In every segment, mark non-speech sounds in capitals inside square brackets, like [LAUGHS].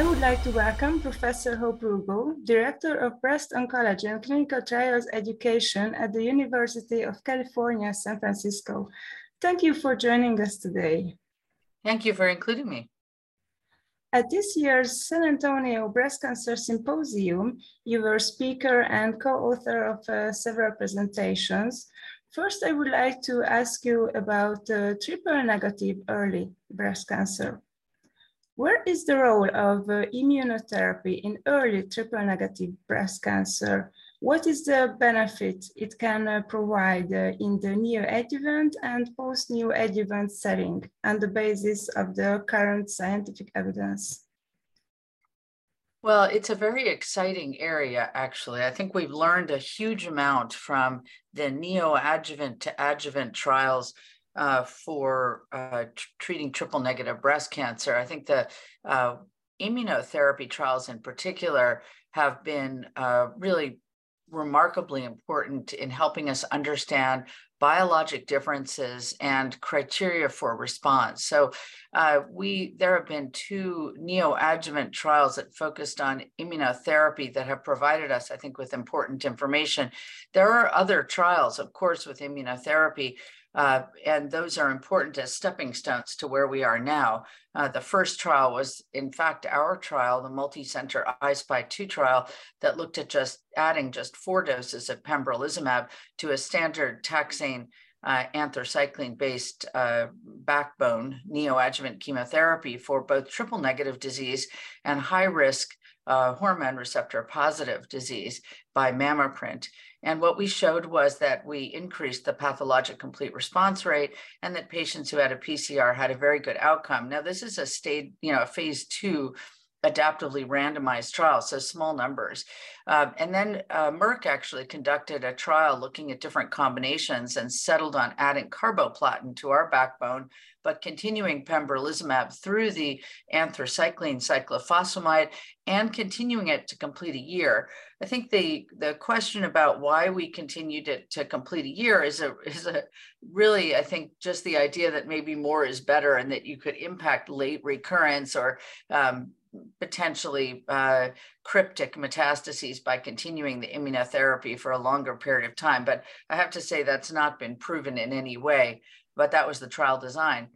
I would like to welcome Professor Hope Rugo, Director of Breast Oncology and Clinical Trials Education at the University of California, San Francisco. Thank you for joining us today. Thank you for including me. At this year's San Antonio Breast Cancer Symposium, you were speaker and co-author of uh, several presentations. First, I would like to ask you about uh, triple negative early breast cancer. Where is the role of uh, immunotherapy in early triple negative breast cancer? What is the benefit it can uh, provide uh, in the neoadjuvant and post-neoadjuvant setting on the basis of the current scientific evidence? Well, it's a very exciting area, actually. I think we've learned a huge amount from the neoadjuvant to adjuvant trials uh, for uh, treating triple negative breast cancer. I think the uh, immunotherapy trials in particular have been uh, really remarkably important in helping us understand biologic differences and criteria for response. So uh, we there have been two neoadjuvant trials that focused on immunotherapy that have provided us, I think, with important information. There are other trials, of course, with immunotherapy uh, and those are important as stepping stones to where we are now. Uh, the first trial was, in fact, our trial, the multi-center I-SPY 2 trial that looked at just adding just four doses of pembrolizumab to a standard taxane uh, anthracycline-based uh, backbone neoadjuvant chemotherapy for both triple negative disease and high-risk uh, hormone receptor positive disease by MammaPrint. And what we showed was that we increased the pathologic complete response rate and that patients who had a PCR had a very good outcome. Now, this is a stage, you know, a phase two adaptively randomized trial, so small numbers. Uh, and then uh, Merck actually conducted a trial looking at different combinations and settled on adding carboplatin to our backbone, but continuing pembrolizumab through the anthracycline cyclophosphamide and continuing it to complete a year. I think the the question about why we continued it to complete a year is a is a really I think just the idea that maybe more is better and that you could impact late recurrence or um, potentially uh, cryptic metastases by continuing the immunotherapy for a longer period of time. But I have to say that's not been proven in any way. But that was the trial design.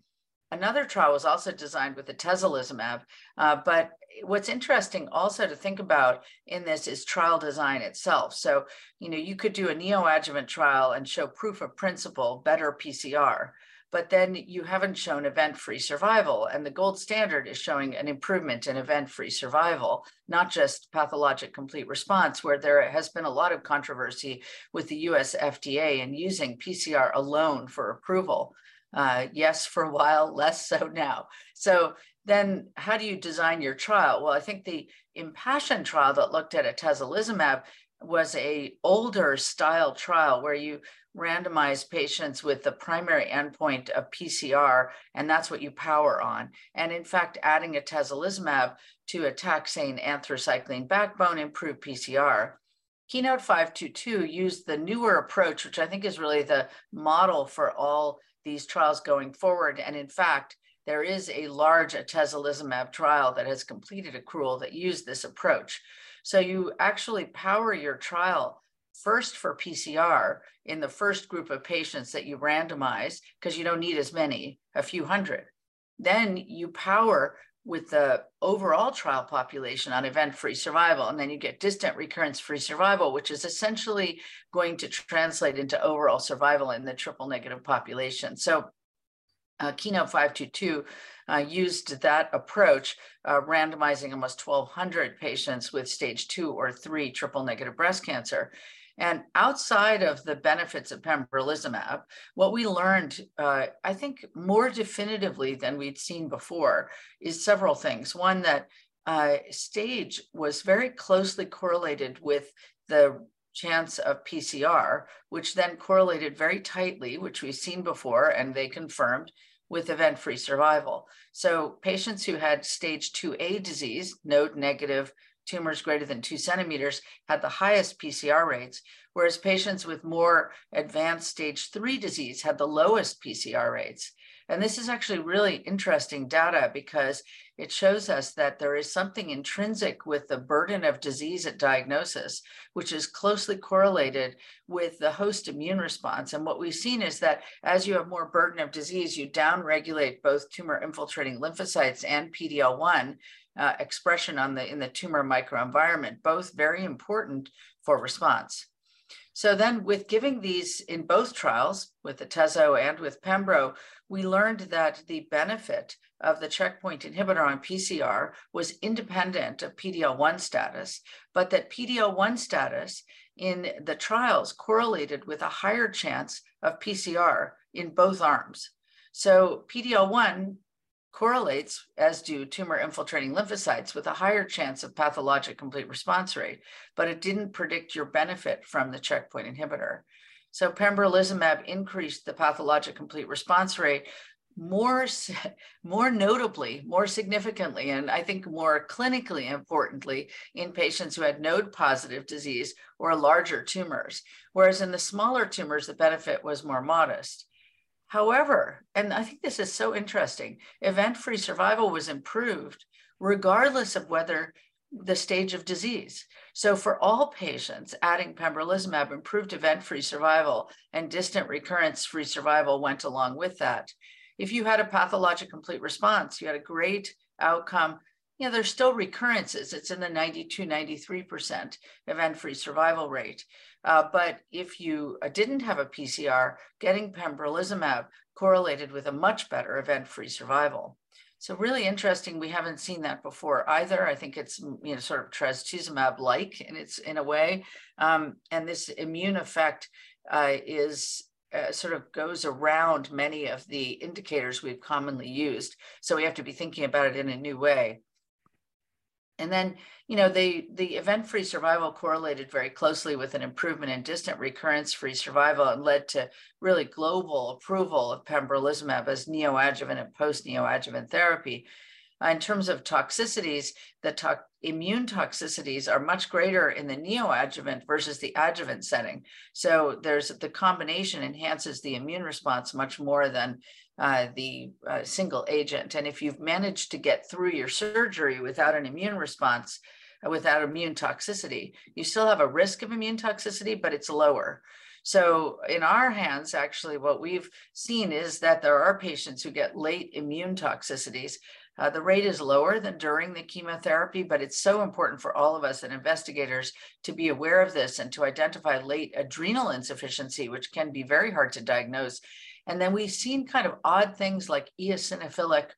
Another trial was also designed with atezolizumab, uh, but what's interesting also to think about in this is trial design itself. So, you know, you could do a neoadjuvant trial and show proof of principle, better PCR, but then you haven't shown event-free survival. And the gold standard is showing an improvement in event-free survival, not just pathologic complete response, where there has been a lot of controversy with the US FDA in using PCR alone for approval. Uh, yes, for a while, less so now. So then how do you design your trial? Well, I think the IMpassion trial that looked at atezolizumab was a older style trial where you randomize patients with the primary endpoint of PCR, and that's what you power on. And in fact, adding atezolizumab to a taxane anthracycline backbone improved PCR. Keynote 522 used the newer approach, which I think is really the model for all these trials going forward. And in fact, there is a large atezolizumab trial that has completed accrual that used this approach. So you actually power your trial first for PCR in the first group of patients that you randomize, because you don't need as many, a few hundred. Then you power with the overall trial population on event-free survival, and then you get distant recurrence-free survival, which is essentially going to translate into overall survival in the triple negative population. So uh, Keynote 522 uh, used that approach, uh, randomizing almost 1,200 patients with stage two or three triple negative breast cancer. And outside of the benefits of pembrolizumab, what we learned, uh, I think, more definitively than we'd seen before is several things. One, that uh, stage was very closely correlated with the chance of PCR, which then correlated very tightly, which we've seen before, and they confirmed with event-free survival. So patients who had stage 2A disease, node negative tumors greater than two centimeters had the highest PCR rates, whereas patients with more advanced stage three disease had the lowest PCR rates. And this is actually really interesting data because it shows us that there is something intrinsic with the burden of disease at diagnosis, which is closely correlated with the host immune response. And what we've seen is that as you have more burden of disease, you downregulate both tumor infiltrating lymphocytes and PD-L1 uh, expression on the in the tumor microenvironment, both very important for response. So then with giving these in both trials, with the Tezo and with Pembro, we learned that the benefit of the checkpoint inhibitor on PCR was independent of PD-L1 status, but that PD-L1 status in the trials correlated with a higher chance of PCR in both arms. So PD-L1 correlates, as do tumor infiltrating lymphocytes, with a higher chance of pathologic complete response rate, but it didn't predict your benefit from the checkpoint inhibitor. So pembrolizumab increased the pathologic complete response rate more, more notably, more significantly, and I think more clinically importantly in patients who had node positive disease or larger tumors, whereas in the smaller tumors, the benefit was more modest. However, and I think this is so interesting, event free survival was improved regardless of whether the stage of disease. So, for all patients, adding pembrolizumab improved event free survival and distant recurrence free survival went along with that. If you had a pathologic complete response, you had a great outcome. You know, there's still recurrences. It's in the 92, 93% event free survival rate. Uh, but if you uh, didn't have a PCR, getting pembrolizumab correlated with a much better event-free survival. So really interesting. We haven't seen that before either. I think it's you know sort of trastuzumab-like in its in a way, um, and this immune effect uh, is uh, sort of goes around many of the indicators we've commonly used. So we have to be thinking about it in a new way. And then, you know, the, the event-free survival correlated very closely with an improvement in distant recurrence-free survival and led to really global approval of pembrolizumab as neoadjuvant and post-neoadjuvant therapy. Uh, in terms of toxicities, the to immune toxicities are much greater in the neoadjuvant versus the adjuvant setting. So there's the combination enhances the immune response much more than uh, the uh, single agent. And if you've managed to get through your surgery without an immune response, uh, without immune toxicity, you still have a risk of immune toxicity, but it's lower. So in our hands, actually, what we've seen is that there are patients who get late immune toxicities. Uh, the rate is lower than during the chemotherapy, but it's so important for all of us and investigators to be aware of this and to identify late adrenal insufficiency, which can be very hard to diagnose and then we've seen kind of odd things like eosinophilic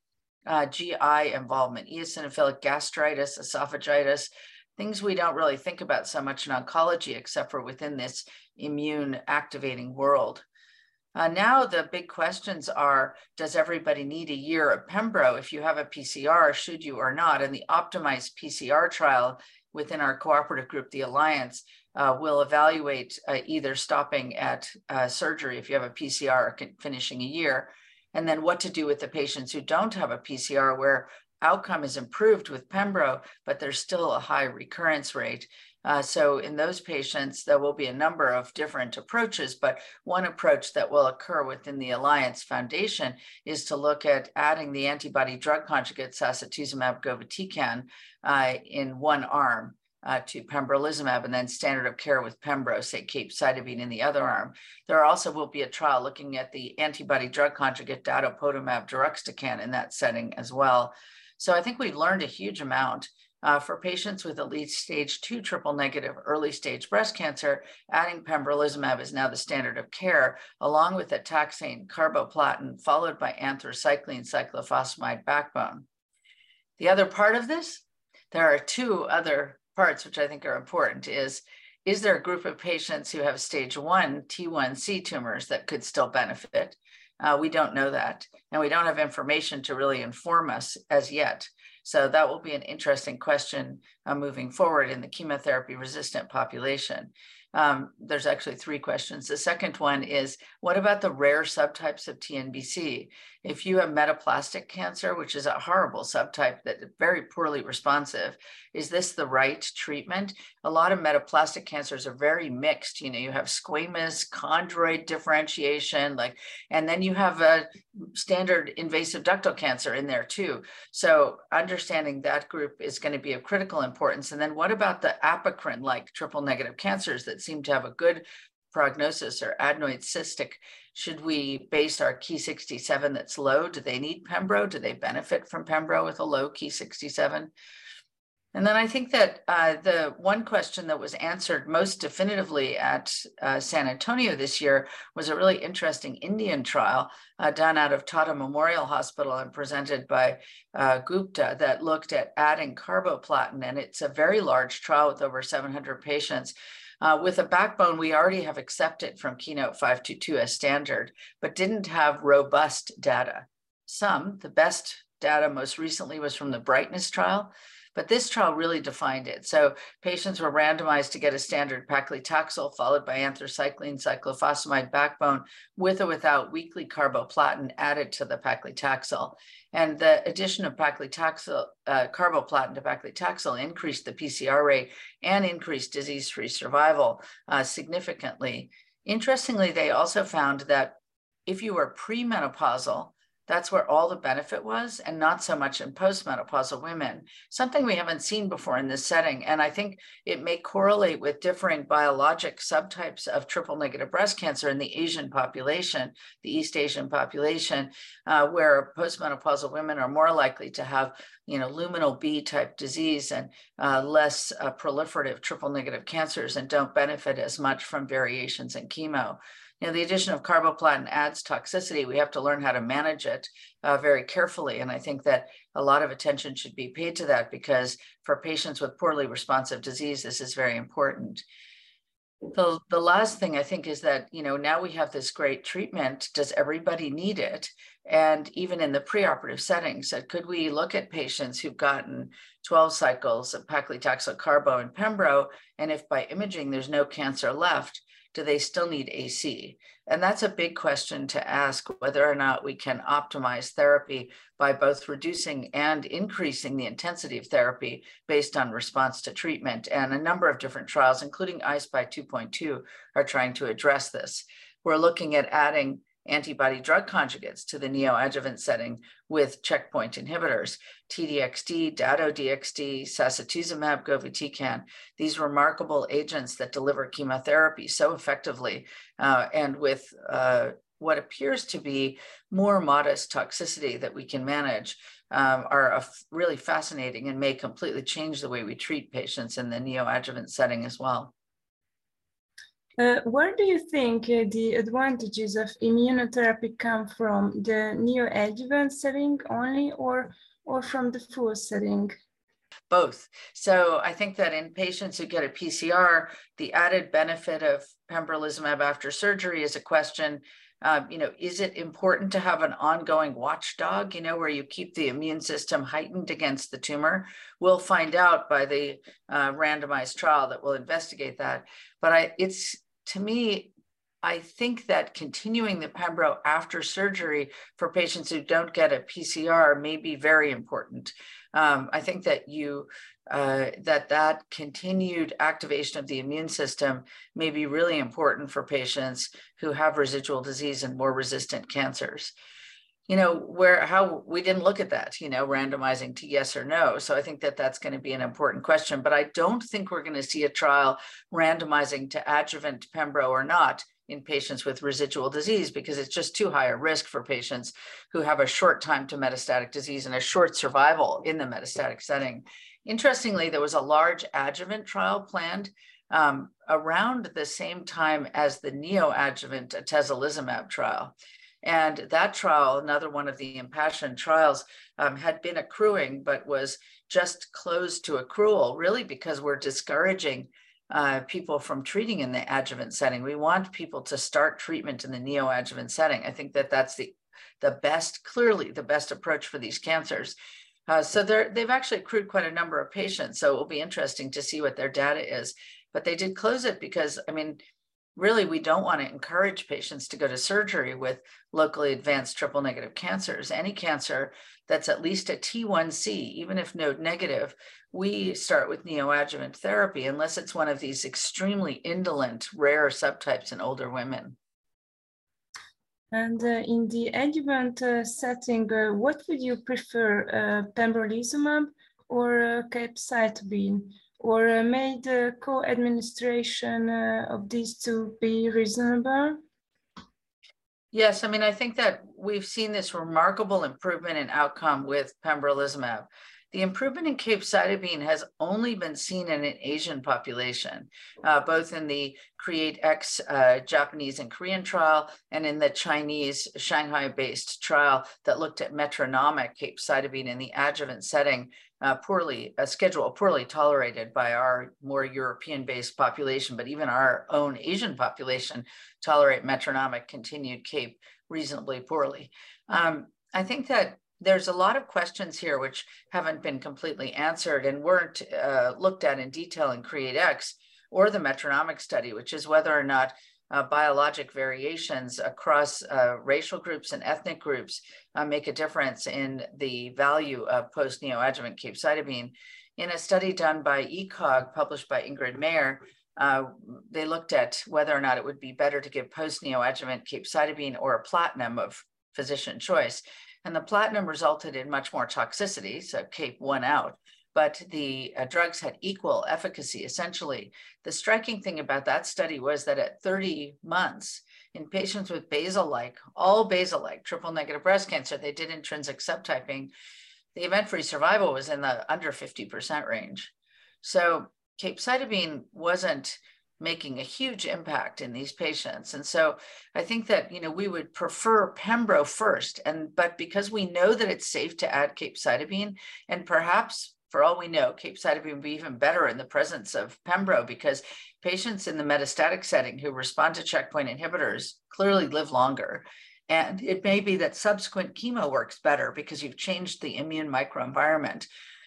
uh, GI involvement, eosinophilic gastritis, esophagitis, things we don't really think about so much in oncology, except for within this immune activating world. Uh, now the big questions are, does everybody need a year of Pembro? If you have a PCR, should you or not? And the optimized PCR trial within our cooperative group, the Alliance, uh, will evaluate uh, either stopping at uh, surgery if you have a PCR or finishing a year, and then what to do with the patients who don't have a PCR where outcome is improved with Pembro, but there's still a high recurrence rate. Uh, so in those patients, there will be a number of different approaches, but one approach that will occur within the Alliance Foundation is to look at adding the antibody drug conjugate sacituzumab govitecan uh, in one arm uh, to pembrolizumab and then standard of care with pembro, say capecitabine in the other arm. There also will be a trial looking at the antibody drug conjugate datopotamab deruxtecan in that setting as well. So I think we've learned a huge amount. Uh, for patients with at least stage two triple negative early stage breast cancer, adding pembrolizumab is now the standard of care, along with a taxane carboplatin, followed by anthracycline cyclophosphamide backbone. The other part of this, there are two other parts, which I think are important, is is there a group of patients who have stage one T1C tumors that could still benefit? Uh, we don't know that, and we don't have information to really inform us as yet. So that will be an interesting question uh, moving forward in the chemotherapy resistant population. Um, there's actually three questions. The second one is, what about the rare subtypes of TNBC? If you have metaplastic cancer, which is a horrible subtype that very poorly responsive, is this the right treatment? A lot of metaplastic cancers are very mixed. You know, you have squamous, chondroid differentiation, like, and then you have a standard invasive ductal cancer in there too. So understanding that group is going to be of critical importance. And then what about the apocrine like triple negative cancers that seem to have a good prognosis or adenoid cystic? Should we base our Ki67 that's low? Do they need Pembro? Do they benefit from Pembro with a low Ki67? And then I think that uh, the one question that was answered most definitively at uh, San Antonio this year was a really interesting Indian trial uh, done out of Tata Memorial Hospital and presented by uh, Gupta that looked at adding carboplatin. And it's a very large trial with over 700 patients. Uh, with a backbone we already have accepted from Keynote 522 as standard, but didn't have robust data. Some, the best data most recently was from the BrighTNess trial, but this trial really defined it. So patients were randomized to get a standard paclitaxel followed by anthracycline cyclophosphamide backbone with or without weekly carboplatin added to the paclitaxel. And the addition of paclitaxel, uh, carboplatin to paclitaxel increased the PCR rate and increased disease-free survival uh, significantly. Interestingly, they also found that if you were premenopausal, that's where all the benefit was, and not so much in postmenopausal women. Something we haven't seen before in this setting. And I think it may correlate with differing biologic subtypes of triple negative breast cancer in the Asian population, the East Asian population, uh, where postmenopausal women are more likely to have you know, luminal B type disease and uh, less uh, proliferative triple negative cancers and don't benefit as much from variations in chemo you know, the addition of carboplatin adds toxicity. We have to learn how to manage it uh, very carefully. And I think that a lot of attention should be paid to that because for patients with poorly responsive disease, this is very important. The, the last thing I think is that, you know, now we have this great treatment. Does everybody need it? And even in the preoperative settings, so could we look at patients who've gotten 12 cycles of paclitaxel, carbo, and pembro, and if by imaging there's no cancer left, do they still need AC? And that's a big question to ask whether or not we can optimize therapy by both reducing and increasing the intensity of therapy based on response to treatment. And a number of different trials, including I-SPY 2.2, are trying to address this. We're looking at adding antibody drug conjugates to the neoadjuvant setting with checkpoint inhibitors, TDXD, Dato-DXD, sacituzumab, govitecan, these remarkable agents that deliver chemotherapy so effectively uh, and with uh, what appears to be more modest toxicity that we can manage um, are really fascinating and may completely change the way we treat patients in the neoadjuvant setting as well. Uh, where do you think uh, the advantages of immunotherapy come from? The neoadjuvant setting only or, or from the full setting? Both. So I think that in patients who get a PCR, the added benefit of pembrolizumab after surgery is a question um, you know, is it important to have an ongoing watchdog, you know, where you keep the immune system heightened against the tumor? We'll find out by the uh, randomized trial that will investigate that. But I, it's to me, I think that continuing the Pembro after surgery for patients who don't get a PCR may be very important. Um, I think that you uh, that that continued activation of the immune system may be really important for patients who have residual disease and more resistant cancers you know where how we didn't look at that you know randomizing to yes or no. So i think that that's going to be an important question but i don't think we're going to see a trial randomizing to adjuvant pembro or not in patients with residual disease because it's just too high a risk for patients who have a short time to metastatic disease and a short survival in the metastatic setting. Interestingly there was a large adjuvant trial planned um, around the same time as the neoadjuvant atezolizumab trial and that trial, another one of the IMpassion trials, um, had been accruing, but was just closed to accrual, really because we're discouraging uh, people from treating in the adjuvant setting. We want people to start treatment in the neoadjuvant setting. I think that that's the, the best, clearly the best approach for these cancers. Uh, so they've actually accrued quite a number of patients. So it will be interesting to see what their data is. But they did close it because, I mean, really we don't want to encourage patients to go to surgery with locally advanced triple negative cancers. Any cancer that's at least a T1C, even if node negative, we start with neoadjuvant therapy unless it's one of these extremely indolent, rare subtypes in older women. And uh, in the adjuvant uh, setting, uh, what would you prefer, uh, pembrolizumab or uh, capecitabine? Or uh, may the co-administration of these two be reasonable? Yes, I mean, I think that we've seen this remarkable improvement in outcome with pembrolizumab. The improvement in capecitabine has only been seen in an Asian population, uh, both in the CREATE X uh, Japanese and Korean trial and in the Chinese Shanghai-based trial that looked at metronomic capecitabine in the adjuvant setting, uh, poorly, a schedule poorly tolerated by our more European-based population, but even our own Asian population tolerate metronomic continued CAPE reasonably poorly. Um, I think that there's a lot of questions here which haven't been completely answered and weren't uh, looked at in detail in CREATE-X or the metronomic study, which is whether or not uh, biologic variations across uh, racial groups and ethnic groups uh, make a difference in the value of post-neoadjuvant capecitabine. In a study done by ECOG, published by Ingrid Mayer, uh, they looked at whether or not it would be better to give post-neoadjuvant capecitabine or a platinum of physician choice. And the platinum resulted in much more toxicity, so CAPE won out, but the uh, drugs had equal efficacy, essentially. The striking thing about that study was that at 30 months, in patients with basal-like, all basal-like triple negative breast cancer, they did intrinsic subtyping, the event-free survival was in the under 50% range. So capecitabine wasn't making a huge impact in these patients. And so I think that, you know, we would prefer Pembro first. And, but because we know that it's safe to add capecitabine and perhaps for all we know, capecitabine would be even better in the presence of Pembro because patients in the metastatic setting who respond to checkpoint inhibitors clearly live longer. And it may be that subsequent chemo works better because you've changed the immune microenvironment.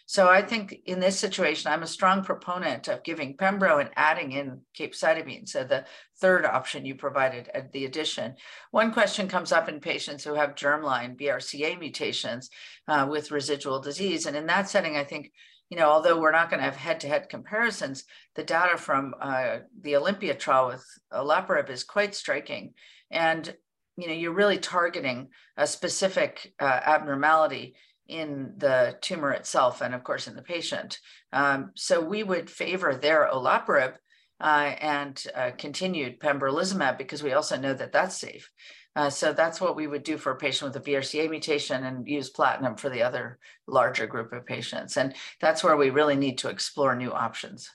So I think in this situation, I'm a strong proponent of giving Pembro and adding in capecitabine. So the third option you provided at the addition. One question comes up in patients who have germline BRCA mutations uh, with residual disease. And in that setting, I think, you know, although we're not going to have head-to-head comparisons, the data from uh, the Olympia trial with olaparib is quite striking. And, you know, you're really targeting a specific uh, abnormality in the tumor itself and of course in the patient. Um, so we would favor their olaparib uh, and uh, continued pembrolizumab because we also know that that's safe. Uh, so that's what we would do for a patient with a BRCA mutation and use platinum for the other larger group of patients. And that's where we really need to explore new options.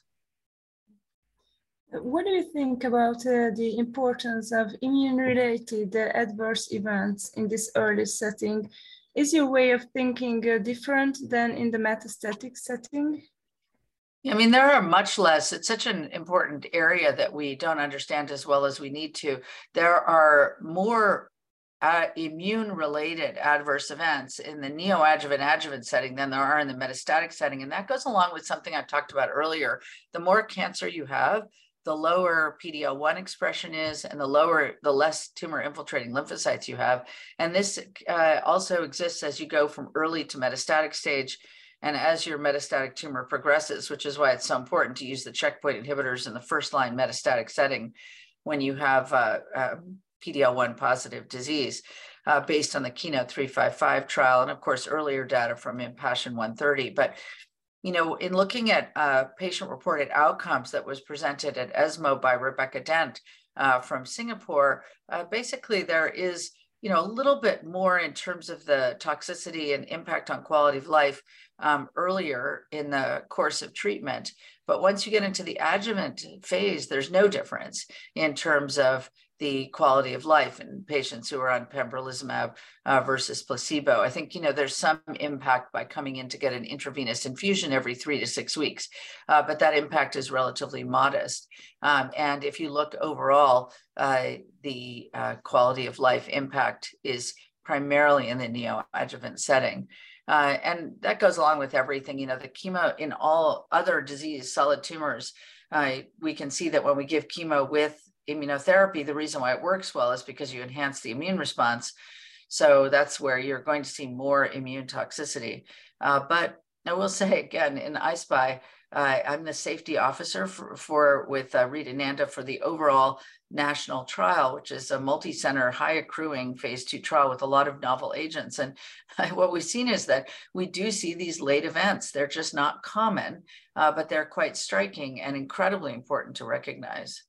What do you think about uh, the importance of immune-related adverse events in this early setting is your way of thinking uh, different than in the metastatic setting? I mean, there are much less. It's such an important area that we don't understand as well as we need to. There are more uh, immune related adverse events in the neoadjuvant adjuvant setting than there are in the metastatic setting. And that goes along with something I talked about earlier. The more cancer you have, the lower PD-L1 expression is and the lower, the less tumor infiltrating lymphocytes you have. And this uh, also exists as you go from early to metastatic stage and as your metastatic tumor progresses, which is why it's so important to use the checkpoint inhibitors in the first line metastatic setting when you have uh, uh, PD-L1 positive disease. Uh, based on the Keynote 355 trial, and of course, earlier data from Impassion 130. But you know, in looking at uh, patient-reported outcomes that was presented at ESMO by Rebecca Dent uh, from Singapore, uh, basically there is, you know, a little bit more in terms of the toxicity and impact on quality of life um, earlier in the course of treatment. But once you get into the adjuvant phase, there's no difference in terms of the quality of life in patients who are on pembrolizumab uh, versus placebo. I think, you know, there's some impact by coming in to get an intravenous infusion every three to six weeks, uh, but that impact is relatively modest. Um, and if you look overall, uh, the uh, quality of life impact is primarily in the neoadjuvant setting. Uh, and that goes along with everything, you know, the chemo in all other disease, solid tumors, uh, we can see that when we give chemo with immunotherapy, the reason why it works well is because you enhance the immune response. So that's where you're going to see more immune toxicity. Uh, but I will say again in I-SPY, uh, I'm the safety officer for, for with uh, Rita Nanda for the overall national trial, which is a multi-center, high accruing phase two trial with a lot of novel agents. And [LAUGHS] what we've seen is that we do see these late events. They're just not common, uh, but they're quite striking and incredibly important to recognize.